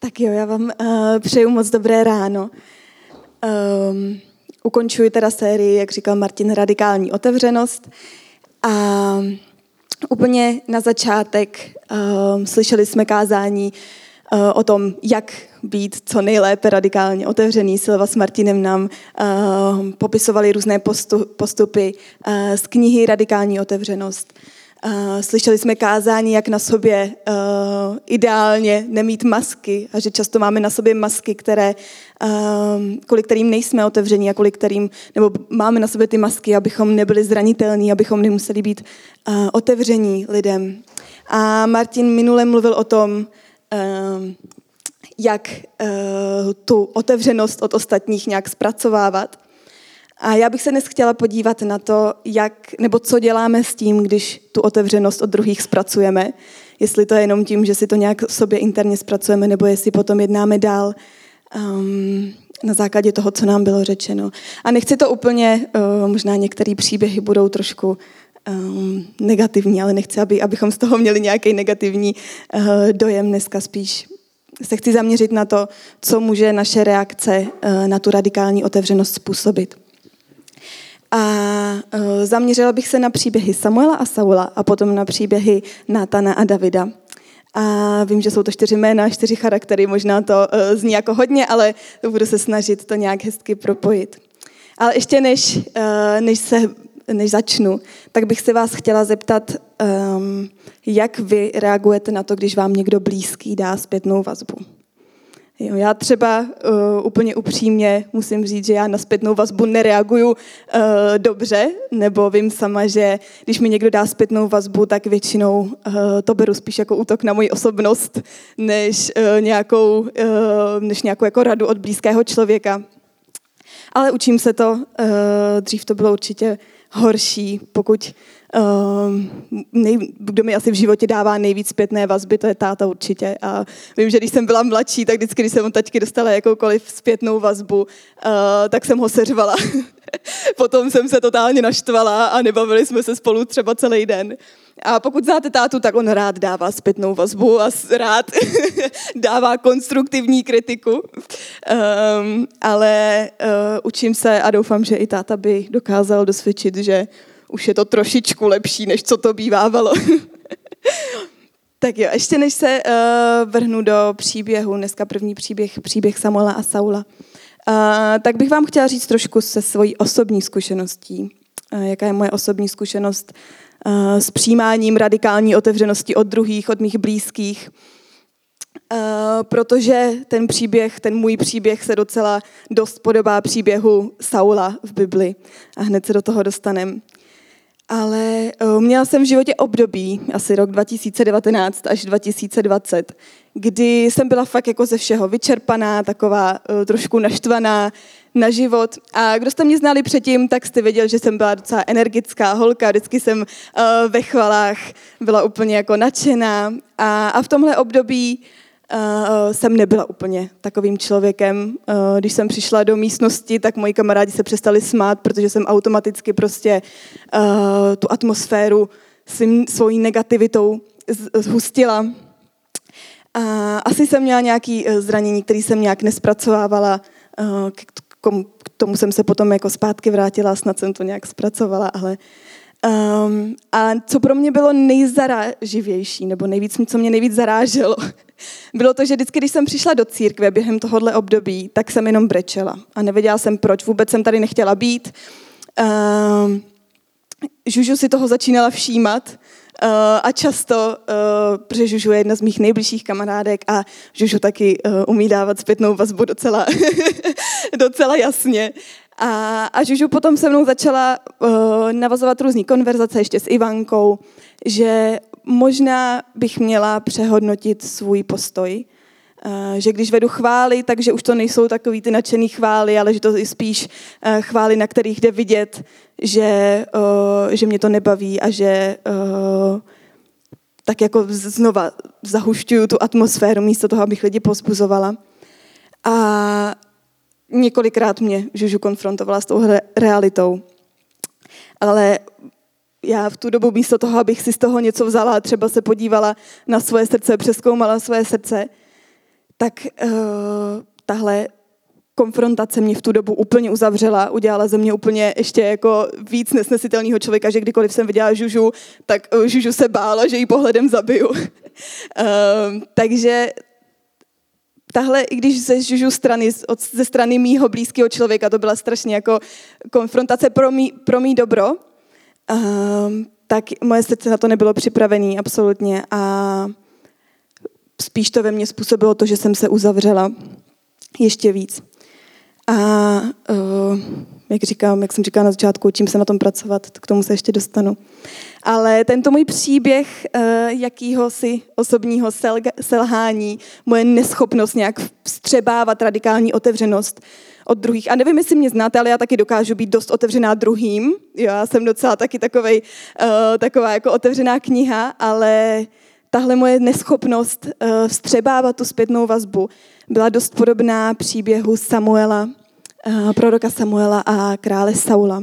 Tak jo, já vám uh, přeju moc dobré ráno. Um, ukončuji teda sérii, jak říkal Martin, radikální otevřenost. A úplně na začátek um, slyšeli jsme kázání uh, o tom, jak být co nejlépe radikálně otevřený. Silva s Martinem nám uh, popisovali různé postu, postupy uh, z knihy Radikální otevřenost. Uh, slyšeli jsme kázání, jak na sobě uh, ideálně nemít masky a že často máme na sobě masky, které, uh, kvůli kterým nejsme otevření a kvůli kterým, nebo máme na sobě ty masky, abychom nebyli zranitelní, abychom nemuseli být uh, otevření lidem. A Martin minule mluvil o tom, uh, jak uh, tu otevřenost od ostatních nějak zpracovávat. A já bych se dnes chtěla podívat na to, jak, nebo co děláme s tím, když tu otevřenost od druhých zpracujeme. Jestli to je jenom tím, že si to nějak v sobě interně zpracujeme, nebo jestli potom jednáme dál um, na základě toho, co nám bylo řečeno. A nechci to úplně, uh, možná některé příběhy budou trošku um, negativní, ale nechci, aby, abychom z toho měli nějaký negativní uh, dojem dneska spíš se chci zaměřit na to, co může naše reakce uh, na tu radikální otevřenost způsobit. A uh, zaměřila bych se na příběhy Samuela a Saula a potom na příběhy Nátana a Davida. A vím, že jsou to čtyři jména, čtyři charaktery, možná to uh, zní jako hodně, ale budu se snažit to nějak hezky propojit. Ale ještě než, uh, než, se, než začnu, tak bych se vás chtěla zeptat, um, jak vy reagujete na to, když vám někdo blízký dá zpětnou vazbu. Já třeba uh, úplně upřímně musím říct, že já na zpětnou vazbu nereaguju uh, dobře, nebo vím sama, že když mi někdo dá zpětnou vazbu, tak většinou uh, to beru spíš jako útok na moji osobnost, než uh, nějakou, uh, než nějakou jako radu od blízkého člověka. Ale učím se to, uh, dřív to bylo určitě horší, pokud Uh, nej, kdo mi asi v životě dává nejvíc zpětné vazby, to je táta určitě. A vím, že když jsem byla mladší, tak vždycky, když jsem od taťky dostala jakoukoliv zpětnou vazbu, uh, tak jsem ho seřvala. Potom jsem se totálně naštvala a nebavili jsme se spolu třeba celý den. A pokud znáte tátu, tak on rád dává zpětnou vazbu a rád dává konstruktivní kritiku. Um, ale uh, učím se a doufám, že i táta by dokázal dosvědčit, že už je to trošičku lepší, než co to bývávalo. tak jo, ještě než se uh, vrhnu do příběhu, dneska první příběh, příběh Samuela a Saula, uh, tak bych vám chtěla říct trošku se svojí osobní zkušeností. Uh, jaká je moje osobní zkušenost s přijímáním radikální otevřenosti od druhých, od mých blízkých. Uh, protože ten příběh, ten můj příběh se docela dost podobá příběhu Saula v Bibli. A hned se do toho dostaneme. Ale uh, měla jsem v životě období, asi rok 2019 až 2020, kdy jsem byla fakt jako ze všeho vyčerpaná, taková uh, trošku naštvaná na život. A kdo jste mě znali předtím, tak jste věděl, že jsem byla docela energická holka, vždycky jsem uh, ve chvalách byla úplně jako nadšená. A, a v tomhle období uh, jsem nebyla úplně takovým člověkem. Uh, když jsem přišla do místnosti, tak moji kamarádi se přestali smát, protože jsem automaticky prostě uh, tu atmosféru svým, svojí negativitou zhustila. A asi jsem měla nějaké zranění, které jsem nějak nespracovávala. K, k tomu jsem se potom jako zpátky vrátila, snad jsem to nějak zpracovala, ale Um, a co pro mě bylo nejzaráživější, nebo nejvíc, co mě nejvíc zaráželo, bylo to, že vždycky, když jsem přišla do církve během tohohle období, tak jsem jenom brečela. A nevěděla jsem proč, vůbec jsem tady nechtěla být. Um, Žužu si toho začínala všímat uh, a často, uh, protože Žužu je jedna z mých nejbližších kamarádek a Žužu taky uh, umí dávat zpětnou vazbu docela, docela jasně. A, a Žužu potom se mnou začala uh, navazovat různé konverzace ještě s Ivankou, že možná bych měla přehodnotit svůj postoj, uh, že když vedu chvály, takže už to nejsou takový ty nadšený chvály, ale že to je spíš uh, chvály, na kterých jde vidět, že, uh, že mě to nebaví a že tak jako znova zahušťuju tu atmosféru místo toho, abych lidi pozbuzovala. A několikrát mě Žužu konfrontovala s tou realitou. Ale já v tu dobu místo toho, abych si z toho něco vzala, třeba se podívala na svoje srdce, přeskoumala svoje srdce, tak uh, tahle konfrontace mě v tu dobu úplně uzavřela, udělala ze mě úplně ještě jako víc nesnesitelného člověka, že kdykoliv jsem viděla Žužu, tak uh, Žužu se bála, že jí pohledem zabiju. uh, takže tahle, i když ze Žužu strany, od, ze strany mýho blízkého člověka, to byla strašně jako konfrontace pro mý, pro mý dobro, uh, tak moje srdce na to nebylo připravené absolutně a spíš to ve mně způsobilo to, že jsem se uzavřela ještě víc. A uh, jak říkám, jak jsem říkala na začátku, učím se na tom pracovat, k tomu se ještě dostanu. Ale tento můj příběh uh, jakýhosi osobního selhání, moje neschopnost nějak vstřebávat radikální otevřenost od druhých. A nevím, jestli mě znáte, ale já taky dokážu být dost otevřená druhým. Já jsem docela taky takovej, uh, taková jako otevřená kniha, ale tahle moje neschopnost uh, vstřebávat tu zpětnou vazbu byla dost podobná příběhu Samuela, uh, proroka Samuela a krále Saula.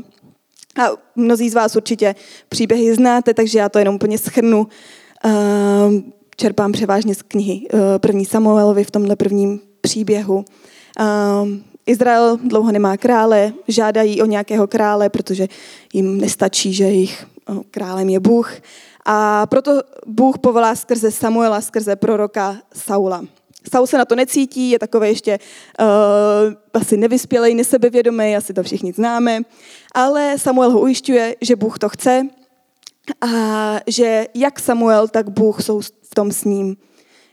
A mnozí z vás určitě příběhy znáte, takže já to jenom úplně schrnu. Čerpám převážně z knihy první Samuelovi v tomhle prvním příběhu. Izrael dlouho nemá krále, žádají o nějakého krále, protože jim nestačí, že jejich králem je Bůh. A proto Bůh povolá skrze Samuela, skrze proroka Saula. Saul se na to necítí, je takový ještě uh, asi nevyspělej, nesebevědomý, asi to všichni známe, ale Samuel ho ujišťuje, že Bůh to chce a že jak Samuel, tak Bůh jsou v tom s ním.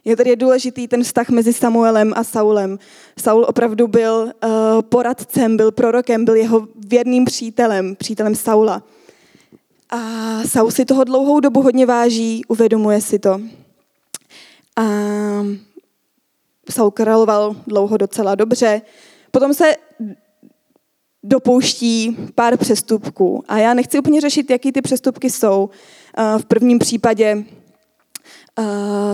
Je tady důležitý ten vztah mezi Samuelem a Saulem. Saul opravdu byl uh, poradcem, byl prorokem, byl jeho věrným přítelem, přítelem Saula. A Saul si toho dlouhou dobu hodně váží, uvědomuje si to. A Saul královal dlouho docela dobře. Potom se dopouští pár přestupků. A já nechci úplně řešit, jaký ty přestupky jsou. Uh, v prvním případě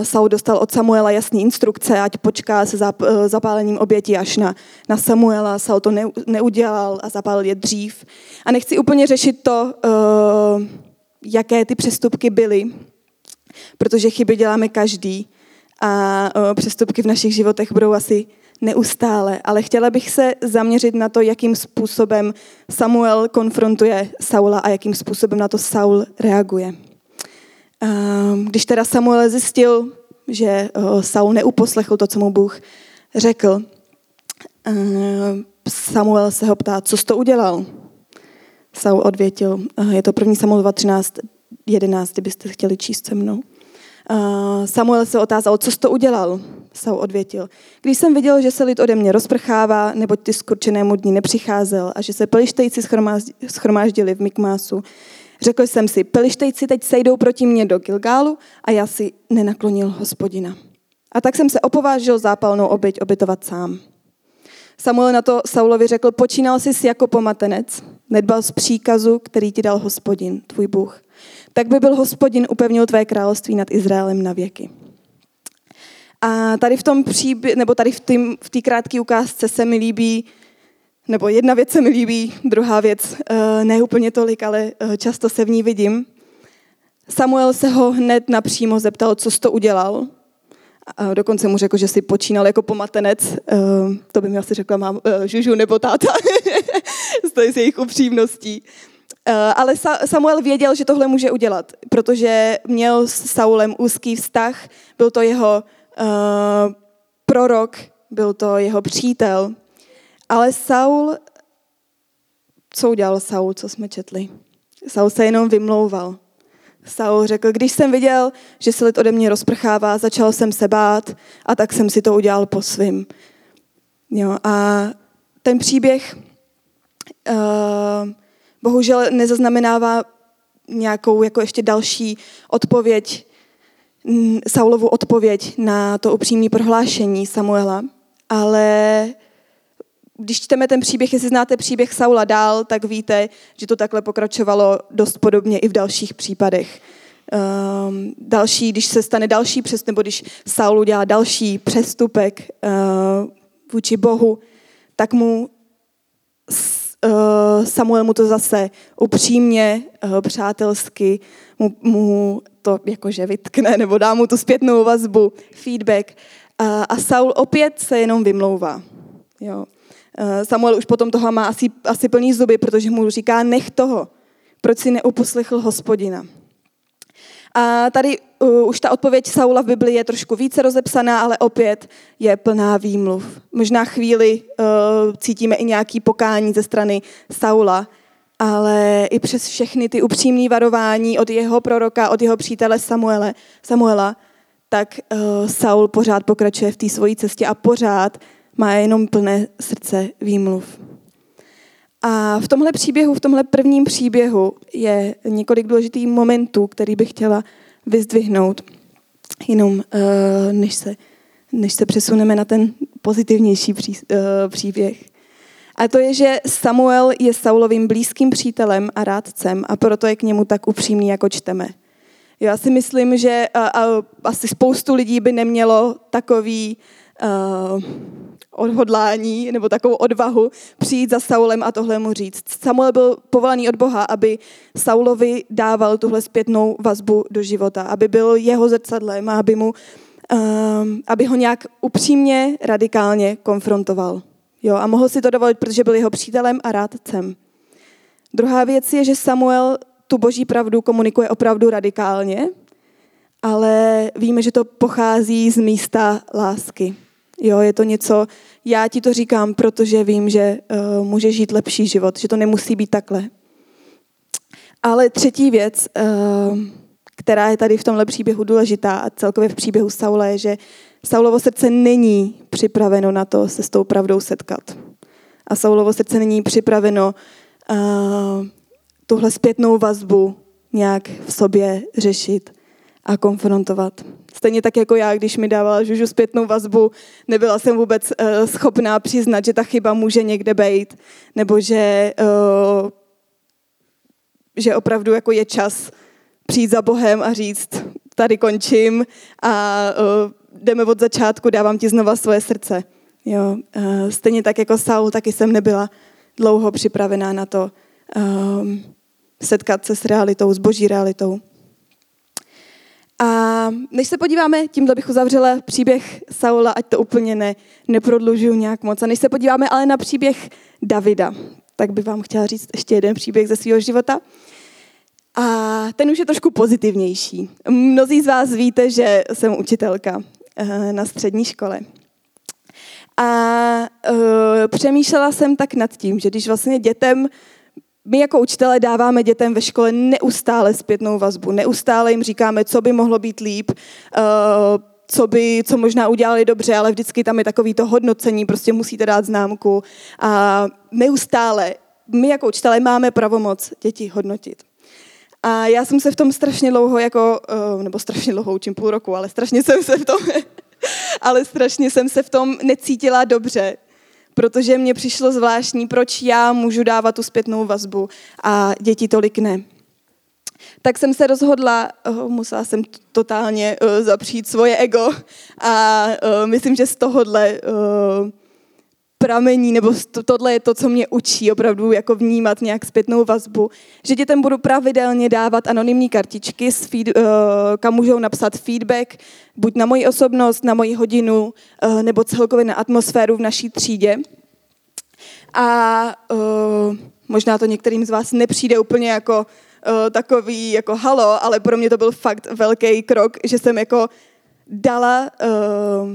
Saul dostal od Samuela jasné instrukce, ať počká se uh, zapálením oběti až na, na Samuela. Saul to ne, neudělal a zapálil je dřív. A nechci úplně řešit to, uh, jaké ty přestupky byly, protože chyby děláme každý a přestupky v našich životech budou asi neustále, ale chtěla bych se zaměřit na to, jakým způsobem Samuel konfrontuje Saula a jakým způsobem na to Saul reaguje. Ehm, když teda Samuel zjistil, že eh, Saul neuposlechl to, co mu Bůh řekl, ehm, Samuel se ho ptá, co jsi to udělal? Saul odvětil, eh, je to první Samuel 13, 11, kdybyste chtěli číst se mnou. Ehm, Samuel se otázal, co jsi to udělal? Saul odvětil. Když jsem viděl, že se lid ode mě rozprchává, neboť ty skurčenému dní nepřicházel a že se pelištejci schromáždili v Mikmásu, Řekl jsem si, pelištejci teď sejdou proti mně do Gilgálu a já si nenaklonil hospodina. A tak jsem se opovážil zápalnou oběť obětovat sám. Samuel na to Saulovi řekl, počínal jsi jako pomatenec, nedbal z příkazu, který ti dal hospodin, tvůj Bůh. Tak by byl hospodin upevnil tvé království nad Izraelem na věky. A tady v tom příbě, nebo tady v té v krátké ukázce se mi líbí nebo jedna věc se mi líbí, druhá věc eh, ne úplně tolik, ale eh, často se v ní vidím. Samuel se ho hned napřímo zeptal, co jsi to udělal. A dokonce mu řekl, že si počínal jako pomatenec. Eh, to by mi asi řekla mám, Žužu nebo táta. z jejich upřímností. Ale Samuel věděl, že tohle může udělat, protože měl s Saulem úzký vztah, byl to jeho prorok, byl to jeho přítel, ale Saul, co udělal Saul, co jsme četli? Saul se jenom vymlouval. Saul řekl, když jsem viděl, že se lid ode mě rozprchává, začal jsem se bát a tak jsem si to udělal po svým. Jo, a ten příběh uh, bohužel nezaznamenává nějakou jako ještě další odpověď, Saulovu odpověď na to upřímné prohlášení Samuela, ale když čteme ten příběh, jestli znáte příběh Saula dál, tak víte, že to takhle pokračovalo dost podobně i v dalších případech. Um, další, když se stane další přes, nebo když Saul udělá další přestupek uh, vůči Bohu, tak mu uh, Samuel mu to zase upřímně, uh, přátelsky mu, mu to jakože vytkne, nebo dá mu tu zpětnou vazbu, feedback A, a Saul opět se jenom vymlouvá. Jo. Samuel už potom toho má asi, asi plný zuby, protože mu říká, nech toho. Proč si neuposlechl hospodina? A tady uh, už ta odpověď Saula v Biblii je trošku více rozepsaná, ale opět je plná výmluv. Možná chvíli uh, cítíme i nějaký pokání ze strany Saula, ale i přes všechny ty upřímné varování od jeho proroka, od jeho přítele Samuele, Samuela, tak uh, Saul pořád pokračuje v té svojí cestě a pořád má jenom plné srdce výmluv. A v tomhle příběhu, v tomhle prvním příběhu je několik důležitých momentů, který bych chtěla vyzdvihnout, jenom uh, než, se, než se přesuneme na ten pozitivnější pří, uh, příběh. A to je, že Samuel je Saulovým blízkým přítelem a rádcem a proto je k němu tak upřímný, jako čteme. Já si myslím, že a, a, asi spoustu lidí by nemělo takový uh, odhodlání nebo takovou odvahu přijít za Saulem a tohle mu říct. Samuel byl povolaný od Boha, aby Saulovi dával tuhle zpětnou vazbu do života, aby byl jeho zrcadlem a aby, mu, um, aby ho nějak upřímně, radikálně konfrontoval. Jo, a mohl si to dovolit, protože byl jeho přítelem a rádcem. Druhá věc je, že Samuel tu boží pravdu komunikuje opravdu radikálně, ale víme, že to pochází z místa lásky. Jo, je to něco, já ti to říkám, protože vím, že uh, můžeš žít lepší život, že to nemusí být takhle. Ale třetí věc, uh, která je tady v tomhle příběhu důležitá a celkově v příběhu Saula je, že Saulovo srdce není připraveno na to se s tou pravdou setkat. A Saulovo srdce není připraveno uh, tuhle zpětnou vazbu nějak v sobě řešit a konfrontovat. Stejně tak jako já, když mi dávala Žužu zpětnou vazbu, nebyla jsem vůbec uh, schopná přiznat, že ta chyba může někde být, nebo že, uh, že opravdu jako je čas přijít za Bohem a říct, tady končím a uh, jdeme od začátku, dávám ti znova svoje srdce. Jo, uh, stejně tak jako Saul, taky jsem nebyla dlouho připravená na to uh, setkat se s realitou, s boží realitou. A než se podíváme, tímhle bych uzavřela příběh Saula, ať to úplně ne, neprodlužuju nějak moc. A než se podíváme ale na příběh Davida, tak bych vám chtěla říct ještě jeden příběh ze svého života. A ten už je trošku pozitivnější. Mnozí z vás víte, že jsem učitelka eh, na střední škole. A uh, přemýšlela jsem tak nad tím, že když vlastně dětem my jako učitelé dáváme dětem ve škole neustále zpětnou vazbu, neustále jim říkáme, co by mohlo být líp, uh, co by, co možná udělali dobře, ale vždycky tam je takový to hodnocení, prostě musíte dát známku. A neustále my jako učitelé máme pravomoc děti hodnotit. A já jsem se v tom strašně dlouho, jako, uh, nebo strašně dlouho učím půl roku, ale strašně jsem se v tom, ale strašně jsem se v tom necítila dobře, protože mě přišlo zvláštní, proč já můžu dávat tu zpětnou vazbu a děti tolik ne. Tak jsem se rozhodla, oh, musela jsem totálně uh, zapřít svoje ego a uh, myslím, že z tohohle pramení, nebo to, tohle je to, co mě učí opravdu jako vnímat nějak zpětnou vazbu, že dětem budu pravidelně dávat anonymní kartičky, s feed, uh, kam můžou napsat feedback, buď na moji osobnost, na moji hodinu, uh, nebo celkově na atmosféru v naší třídě. A uh, možná to některým z vás nepřijde úplně jako takový jako halo, ale pro mě to byl fakt velký krok, že jsem jako dala uh,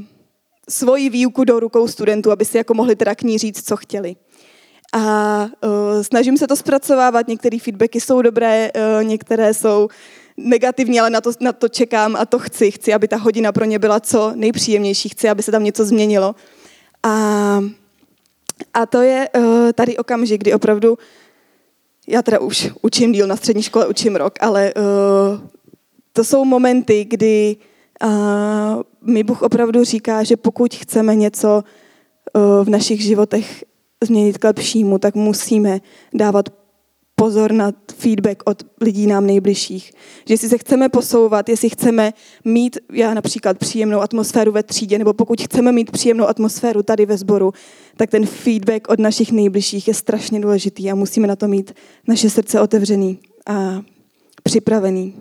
svoji výuku do rukou studentů, aby si jako mohli teda k ní říct, co chtěli. A uh, snažím se to zpracovávat, některé feedbacky jsou dobré, uh, některé jsou negativní, ale na to, na to čekám a to chci. Chci, aby ta hodina pro ně byla co nejpříjemnější, chci, aby se tam něco změnilo. A, a to je uh, tady okamžik, kdy opravdu, já teda už učím díl na střední škole, učím rok, ale uh, to jsou momenty, kdy uh, mi Bůh opravdu říká, že pokud chceme něco uh, v našich životech změnit k lepšímu, tak musíme dávat pozor na feedback od lidí nám nejbližších. Že jestli se chceme posouvat, jestli chceme mít, já například příjemnou atmosféru ve třídě, nebo pokud chceme mít příjemnou atmosféru tady ve sboru, tak ten feedback od našich nejbližších je strašně důležitý a musíme na to mít naše srdce otevřený a připravený.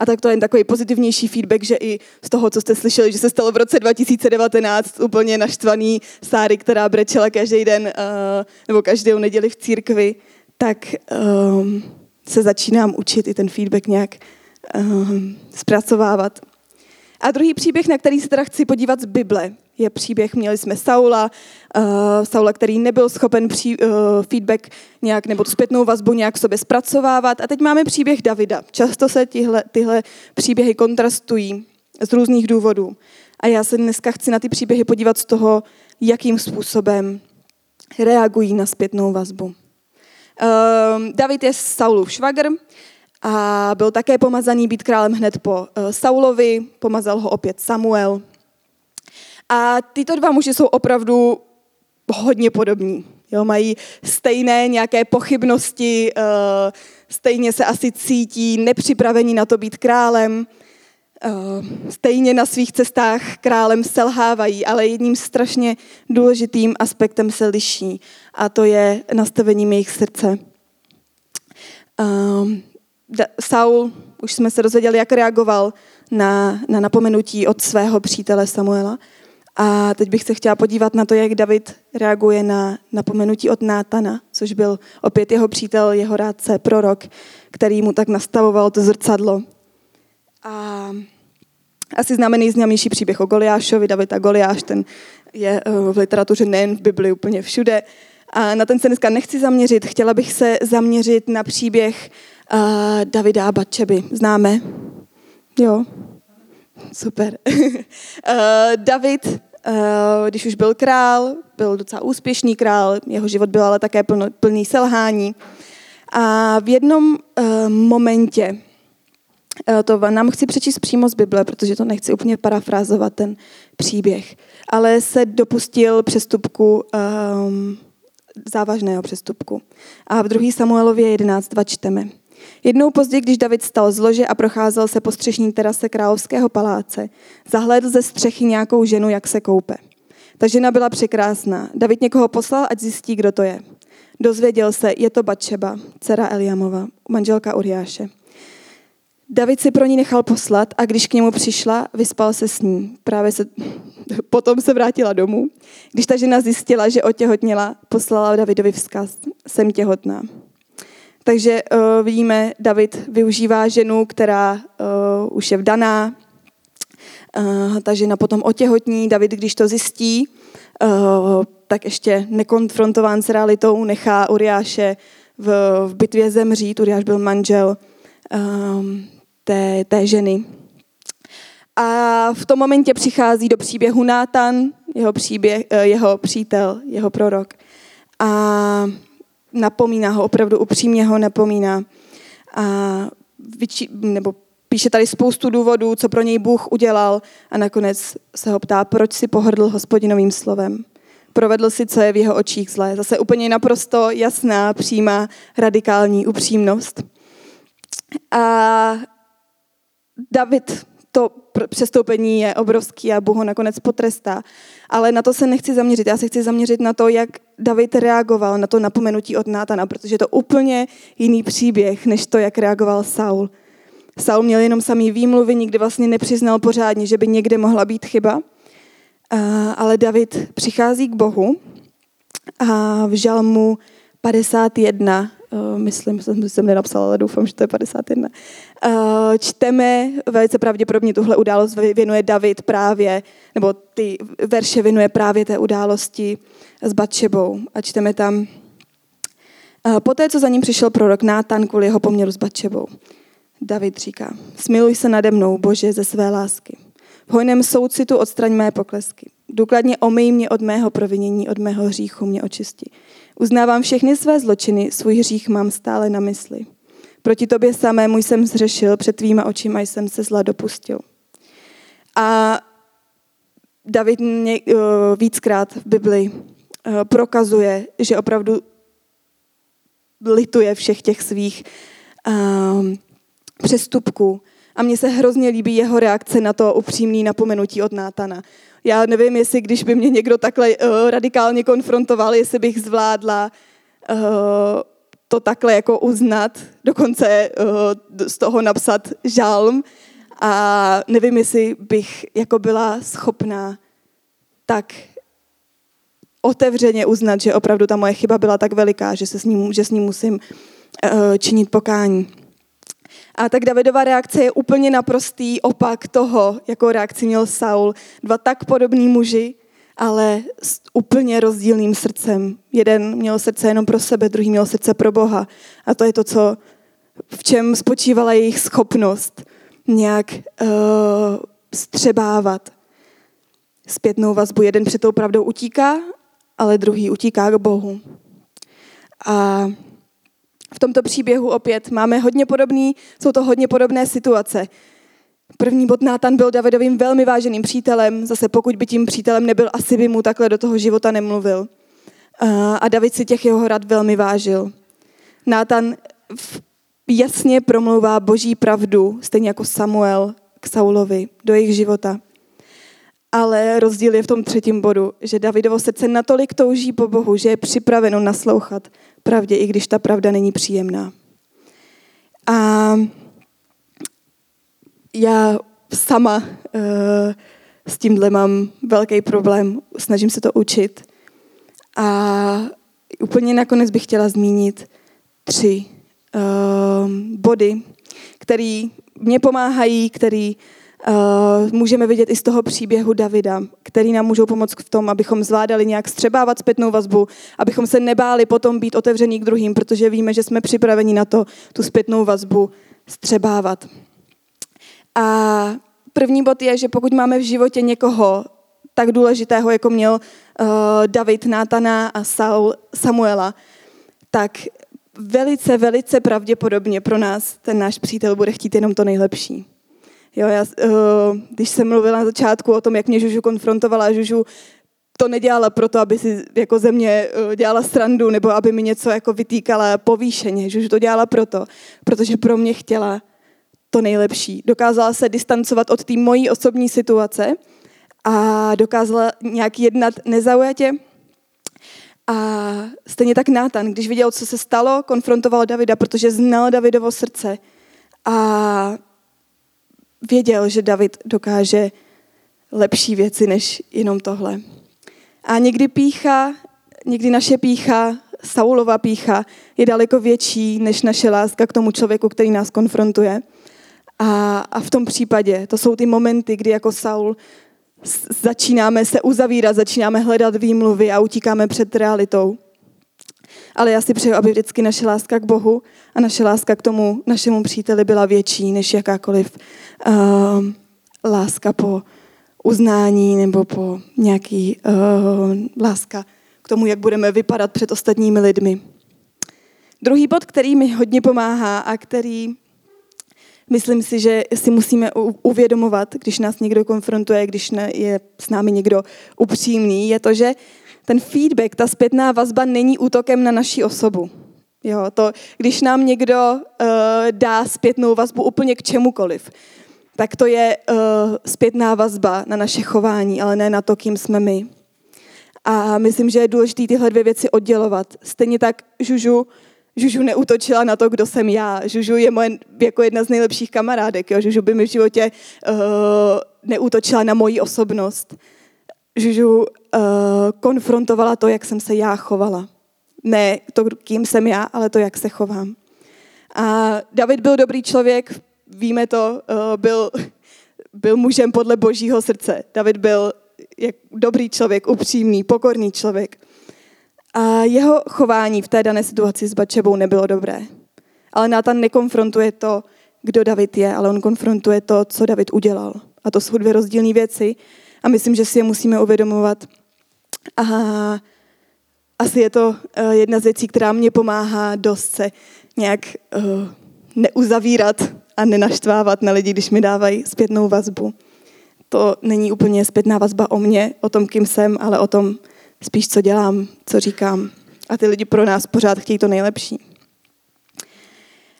A tak to je jen takový pozitivnější feedback, že i z toho, co jste slyšeli, že se stalo v roce 2019 úplně naštvaný Sáry, která brečela každý den uh, nebo každou neděli v církvi, tak um, se začínám učit i ten feedback nějak um, zpracovávat. A druhý příběh, na který se teda chci podívat z Bible, je příběh, měli jsme Saula, uh, Saula, který nebyl schopen pří, uh, feedback nějak nebo zpětnou vazbu nějak sobě zpracovávat. A teď máme příběh Davida. Často se tyhle, tyhle příběhy kontrastují z různých důvodů. A já se dneska chci na ty příběhy podívat z toho, jakým způsobem reagují na zpětnou vazbu. Uh, David je Saulův švagr, a byl také pomazaný být králem hned po eh, Saulovi, pomazal ho opět Samuel. A tyto dva muži jsou opravdu hodně podobní. Jo, mají stejné nějaké pochybnosti, eh, stejně se asi cítí nepřipravení na to být králem, eh, stejně na svých cestách králem selhávají, ale jedním strašně důležitým aspektem se liší a to je nastavením jejich srdce. Saul, už jsme se dozvěděli, jak reagoval na, na napomenutí od svého přítele Samuela. A teď bych se chtěla podívat na to, jak David reaguje na napomenutí od Nátana, což byl opět jeho přítel, jeho rádce, prorok, který mu tak nastavoval to zrcadlo. A asi známe nejznámější příběh o Goliášovi, David a Goliáš, ten je eh, v literatuře nejen v Bibli, úplně všude. A na ten se dneska nechci zaměřit, chtěla bych se zaměřit na příběh uh, Davida a Batčeby. Známe? Jo? Super. uh, David, když už byl král, byl docela úspěšný král, jeho život byl ale také plný selhání. A v jednom uh, momentě, uh, to nám chci přečíst přímo z Bible, protože to nechci úplně parafrázovat ten příběh, ale se dopustil přestupku um, závažného přestupku. A v 2. Samuelově 11.2 čteme. Jednou později, když David stal z lože a procházel se po střešní terase královského paláce, zahlédl ze střechy nějakou ženu, jak se koupe. Ta žena byla překrásná. David někoho poslal, ať zjistí, kdo to je. Dozvěděl se, je to Batšeba, dcera Eliamova, manželka Uriáše. David si pro ní nechal poslat a když k němu přišla, vyspal se s ní. Právě se potom se vrátila domů. Když ta žena zjistila, že otěhotněla, poslala Davidovi vzkaz. Jsem těhotná. Takže uh, vidíme, David využívá ženu, která uh, už je vdaná. Uh, ta žena potom otěhotní. David, když to zjistí, uh, tak ještě nekonfrontován s realitou, nechá Uriáše v, v bitvě zemřít. Uriáš byl manžel um, té, té ženy. A v tom momentě přichází do příběhu Nátan, jeho, příběh, jeho přítel, jeho prorok. A napomíná ho, opravdu upřímně ho napomíná. A vyči, nebo píše tady spoustu důvodů, co pro něj Bůh udělal a nakonec se ho ptá, proč si pohrdl hospodinovým slovem. Provedl si, co je v jeho očích zlé. Zase úplně naprosto jasná, přímá, radikální upřímnost. A David to přestoupení je obrovský a Bůh ho nakonec potrestá. Ale na to se nechci zaměřit. Já se chci zaměřit na to, jak David reagoval na to napomenutí od Nátana, protože je to úplně jiný příběh, než to, jak reagoval Saul. Saul měl jenom samý výmluvy, nikdy vlastně nepřiznal pořádně, že by někde mohla být chyba. Ale David přichází k Bohu a v žalmu 51 uh, myslím, že jsem nenapsala, ale doufám, že to je 51. Uh, eh, čteme, velice pravděpodobně tuhle událost věnuje David právě, nebo ty verše věnuje právě té události s Batšebou. A čteme tam, uh, poté, co za ním přišel prorok Nátan kvůli jeho poměru s Batšebou. David říká, smiluj se nade mnou, Bože, ze své lásky. V hojném soucitu odstraň mé poklesky. Důkladně omyj mě od mého provinění, od mého hříchu mě očisti. Uznávám všechny své zločiny, svůj hřích mám stále na mysli. Proti tobě samému jsem zřešil, před tvýma očima jsem se zla dopustil. A David mě, uh, víckrát v Bibli uh, prokazuje, že opravdu lituje všech těch svých uh, přestupků. A mně se hrozně líbí jeho reakce na to upřímný napomenutí od Nátana. Já nevím, jestli když by mě někdo takhle uh, radikálně konfrontoval, jestli bych zvládla uh, to takhle jako uznat, dokonce uh, z toho napsat žálm a nevím, jestli bych jako byla schopná tak otevřeně uznat, že opravdu ta moje chyba byla tak veliká, že, se s ním, že s ním musím uh, činit pokání. A tak Davidova reakce je úplně naprostý opak toho, jako reakci měl Saul. Dva tak podobní muži, ale s úplně rozdílným srdcem. Jeden měl srdce jenom pro sebe, druhý měl srdce pro Boha. A to je to, co, v čem spočívala jejich schopnost nějak uh, střebávat zpětnou vazbu. Jeden před tou pravdou utíká, ale druhý utíká k Bohu. A v tomto příběhu opět máme hodně podobný, jsou to hodně podobné situace. První bod Nátan byl Davidovým velmi váženým přítelem, zase pokud by tím přítelem nebyl, asi by mu takhle do toho života nemluvil. A David si těch jeho rad velmi vážil. Nátan jasně promlouvá boží pravdu, stejně jako Samuel k Saulovi, do jejich života. Ale rozdíl je v tom třetím bodu, že Davidovo srdce natolik touží po Bohu, že je připraveno naslouchat pravdě, i když ta pravda není příjemná. A já sama uh, s tímhle mám velký problém, snažím se to učit. A úplně nakonec bych chtěla zmínit tři uh, body, které mě pomáhají, který Uh, můžeme vidět i z toho příběhu Davida, který nám můžou pomoct v tom, abychom zvládali nějak střebávat zpětnou vazbu, abychom se nebáli potom být otevření k druhým, protože víme, že jsme připraveni na to tu zpětnou vazbu střebávat. A první bod je, že pokud máme v životě někoho tak důležitého, jako měl uh, David, Nátana a Saul, Samuela, tak velice, velice pravděpodobně pro nás ten náš přítel bude chtít jenom to nejlepší. Jo, já, uh, když jsem mluvila na začátku o tom, jak mě Žužu konfrontovala, Žužu to nedělala proto, aby si jako ze mě uh, dělala strandu nebo aby mi něco jako vytýkala povýšeně. Žužu to dělala proto, protože pro mě chtěla to nejlepší. Dokázala se distancovat od té mojí osobní situace a dokázala nějak jednat nezaujatě. A stejně tak Nátan, když viděl, co se stalo, konfrontoval Davida, protože znal Davidovo srdce a věděl, že David dokáže lepší věci než jenom tohle. A někdy pícha, někdy naše pícha, Saulova pícha, je daleko větší než naše láska k tomu člověku, který nás konfrontuje. A, a v tom případě, to jsou ty momenty, kdy jako Saul začínáme se uzavírat, začínáme hledat výmluvy a utíkáme před realitou. Ale já si přeju, aby vždycky naše láska k Bohu a naše láska k tomu našemu příteli byla větší než jakákoliv uh, láska po uznání nebo po nějaký uh, láska k tomu, jak budeme vypadat před ostatními lidmi. Druhý bod, který mi hodně pomáhá a který myslím si, že si musíme uvědomovat, když nás někdo konfrontuje, když je s námi někdo upřímný, je to, že ten feedback, ta zpětná vazba není útokem na naši osobu. Jo, to, když nám někdo uh, dá zpětnou vazbu úplně k čemukoliv, tak to je uh, zpětná vazba na naše chování, ale ne na to, kým jsme my. A myslím, že je důležité tyhle dvě věci oddělovat. Stejně tak Žužu, Žužu neútočila na to, kdo jsem já. Žužu je moje jako jedna z nejlepších kamarádek. Jo. Žužu by mi v životě uh, neútočila na moji osobnost. Žužu uh, konfrontovala to, jak jsem se já chovala. Ne to, kým jsem já, ale to, jak se chovám. A David byl dobrý člověk, víme to, uh, byl, byl mužem podle božího srdce. David byl jak dobrý člověk, upřímný, pokorný člověk. A jeho chování v té dané situaci s Bačebou nebylo dobré. Ale Nátan nekonfrontuje to, kdo David je, ale on konfrontuje to, co David udělal. A to jsou dvě rozdílné věci a myslím, že si je musíme uvědomovat. A asi je to eh, jedna z věcí, která mě pomáhá dost se nějak uh, neuzavírat a nenaštvávat na lidi, když mi dávají zpětnou vazbu. To není úplně zpětná vazba o mně, o tom, kým jsem, ale o tom spíš, co dělám, co říkám. A ty lidi pro nás pořád chtějí to nejlepší.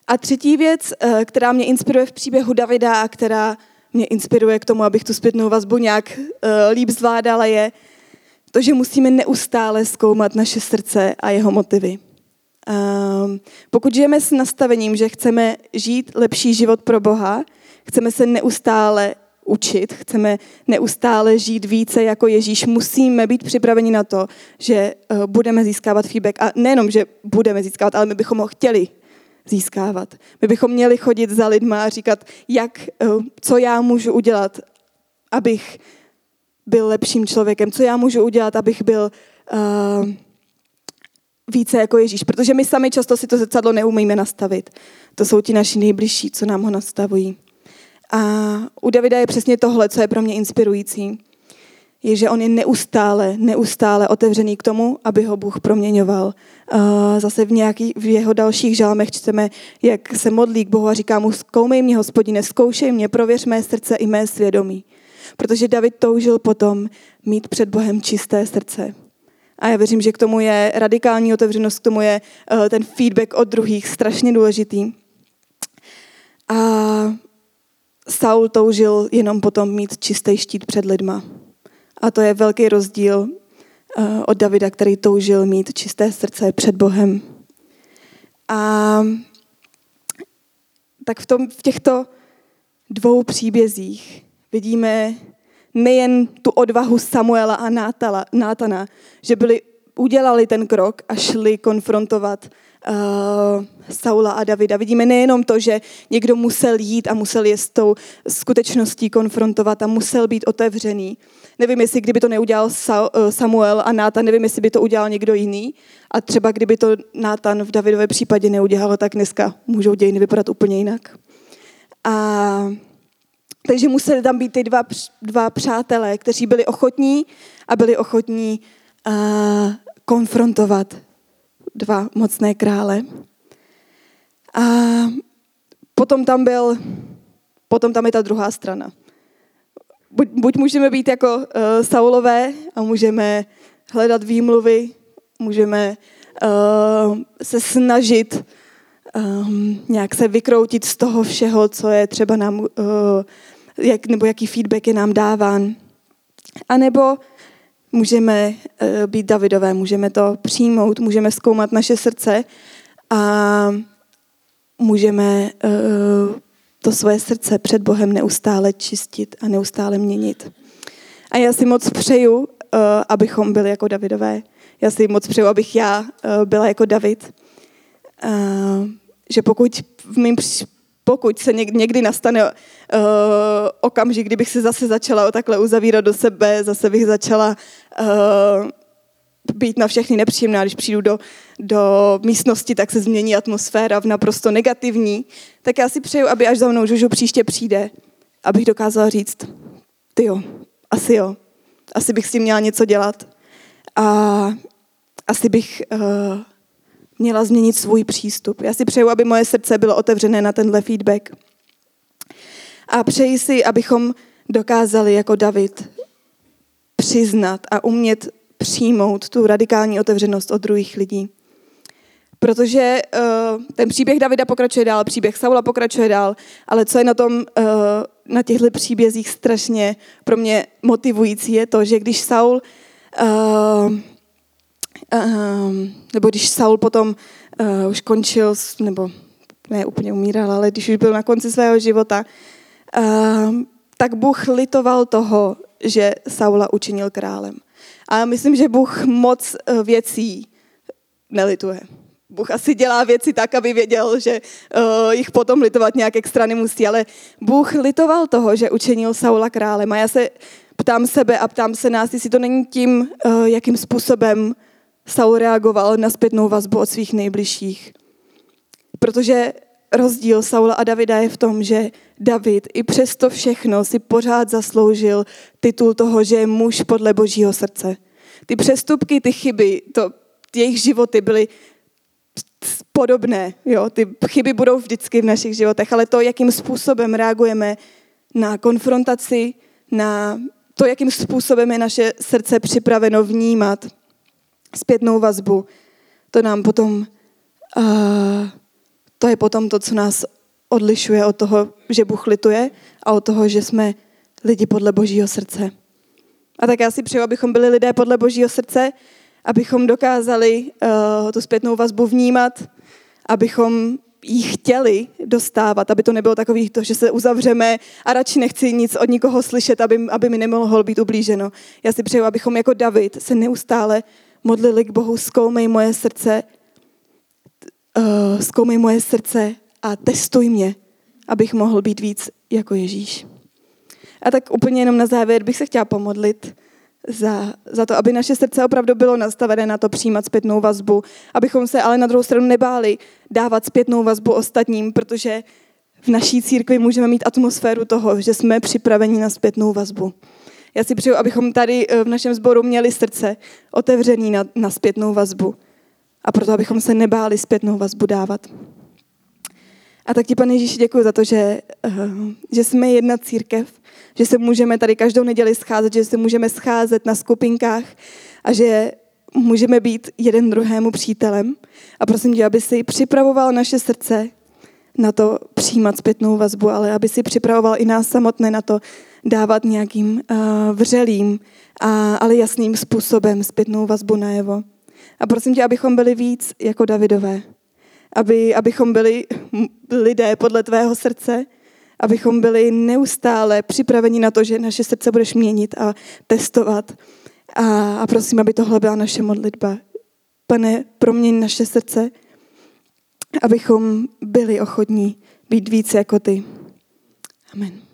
A třetí věc, eh, která mě inspiruje v příběhu Davida a která mě inspiruje k tomu, abych tu zpětnou vazbu nějak líp zvládala, je to, že musíme neustále zkoumat naše srdce a jeho motivy. Um, pokud žijeme s nastavením, že chceme žít lepší život pro Boha, chceme se neustále učit, chceme neustále žít více jako Ježíš, musíme být připraveni na to, že uh, budeme získávat feedback. A nejenom, že budeme získávat, ale my bychom ho chtěli získávat. My bychom měli chodit za lidma a říkat, jak, uh, co já můžu udělat, abych byl lepším člověkem, co já můžu udělat, abych byl uh, více jako Ježíš, protože my sami často si to zrcadlo neumíme nastavit. To jsou ti naši nejbližší, co nám ho nastavují. A u Davida je přesně tohle, co je pro mě inspirující. Je, že on je neustále, neustále otevřený k tomu, aby ho Bůh proměňoval. Zase v, nějaký, v jeho dalších žálmech čteme, jak se modlí k Bohu a říká mu, zkoumej mě, hospodine, zkoušej mě, prověř mé srdce i mé svědomí. Protože David toužil potom mít před Bohem čisté srdce. A já věřím, že k tomu je radikální otevřenost, k tomu je uh, ten feedback od druhých strašně důležitý. A Saul toužil jenom potom mít čistý štít před lidma. A to je velký rozdíl uh, od Davida, který toužil mít čisté srdce před Bohem. A tak v, tom, v těchto dvou příbězích vidíme nejen tu odvahu Samuela a Nátala, Nátana, že byli, udělali ten krok a šli konfrontovat uh, Saula a Davida. Vidíme nejenom to, že někdo musel jít a musel je s tou skutečností konfrontovat a musel být otevřený. Nevím, jestli kdyby to neudělal eh, Samuel a Nátan, nevím, jestli by to udělal někdo jiný. A třeba kdyby to Nátan v Davidově případě neudělal, tak dneska můžou dějiny vypadat úplně jinak. A takže museli tam být ty dva, dva přátelé, kteří byli ochotní a byli ochotní uh, konfrontovat dva mocné krále. A potom tam byl, potom tam je ta druhá strana. Buď, buď můžeme být jako uh, Saulové a můžeme hledat výmluvy, můžeme uh, se snažit um, nějak se vykroutit z toho všeho, co je třeba nám, uh, jak, nebo jaký feedback je nám dáván. A nebo můžeme uh, být Davidové, můžeme to přijmout, můžeme zkoumat naše srdce a můžeme uh, to svoje srdce před Bohem neustále čistit a neustále měnit. A já si moc přeju, uh, abychom byli jako Davidové. Já si moc přeju, abych já uh, byla jako David. Uh, že pokud v mým pokud se někdy nastane uh, okamžik, kdybych se zase začala takhle uzavírat do sebe, zase bych začala uh, být na všechny nepříjemná, když přijdu do, do místnosti, tak se změní atmosféra v naprosto negativní, tak já si přeju, aby až za mnou Žužu příště přijde, abych dokázala říct, ty jo, asi jo, asi bych s tím měla něco dělat. A asi bych uh, měla změnit svůj přístup. Já si přeju, aby moje srdce bylo otevřené na tenhle feedback. A přeji si, abychom dokázali jako David přiznat a umět přijmout tu radikální otevřenost od druhých lidí. Protože uh, ten příběh Davida pokračuje dál, příběh Saula pokračuje dál, ale co je na tom, uh, na těchto příbězích strašně pro mě motivující, je to, že když Saul uh, Um, nebo když Saul potom uh, už končil, nebo ne úplně umíral, ale když už byl na konci svého života, uh, tak Bůh litoval toho, že Saula učinil králem. A myslím, že Bůh moc uh, věcí nelituje. Bůh asi dělá věci tak, aby věděl, že uh, jich potom litovat nějak extra nemusí, ale Bůh litoval toho, že učinil Saula králem. A já se ptám sebe a ptám se nás, jestli to není tím, uh, jakým způsobem Saul reagoval na zpětnou vazbu od svých nejbližších. Protože rozdíl Saula a Davida je v tom, že David i přesto všechno si pořád zasloužil titul toho, že je muž podle božího srdce. Ty přestupky, ty chyby, to, jejich životy byly podobné. Jo? Ty chyby budou vždycky v našich životech, ale to, jakým způsobem reagujeme na konfrontaci, na to, jakým způsobem je naše srdce připraveno vnímat zpětnou vazbu, to nám potom, uh, to je potom to, co nás odlišuje od toho, že Bůh lituje a od toho, že jsme lidi podle božího srdce. A tak já si přeju, abychom byli lidé podle božího srdce abychom dokázali uh, tu zpětnou vazbu vnímat, abychom jí chtěli dostávat, aby to nebylo takový to, že se uzavřeme a radši nechci nic od nikoho slyšet, aby, aby mi nemohlo být ublíženo. Já si přeju, abychom jako David se neustále modlili k Bohu, zkoumej moje srdce, uh, zkoumej moje srdce a testuj mě, abych mohl být víc jako Ježíš. A tak úplně jenom na závěr bych se chtěla pomodlit za, za to, aby naše srdce opravdu bylo nastavené na to přijímat zpětnou vazbu, abychom se ale na druhou stranu nebáli dávat zpětnou vazbu ostatním, protože v naší církvi můžeme mít atmosféru toho, že jsme připraveni na zpětnou vazbu. Já si přeju, abychom tady eh, v našem sboru měli srdce otevřený na, na zpětnou vazbu. A proto, abychom se nebáli zpětnou vazbu dávat. A tak ti, pane Ježíši, děkuji za to, že, uh, že jsme jedna církev, že se můžeme tady každou neděli scházet, že se můžeme scházet na skupinkách a že můžeme být jeden druhému přítelem. A prosím tě, aby si připravoval naše srdce na to přijímat zpětnou vazbu, ale aby si připravoval i nás samotné na to dávat nějakým uh, vřelým, a, ale jasným způsobem zpětnou vazbu najevo. A prosím tě, abychom byli víc jako Davidové. Aby, abychom byli lidé podle tvého srdce, abychom byli neustále připraveni na to, že naše srdce budeš měnit a testovat. A, a prosím, aby tohle byla naše modlitba. Pane, proměň naše srdce, abychom byli ochotní být více jako ty. Amen.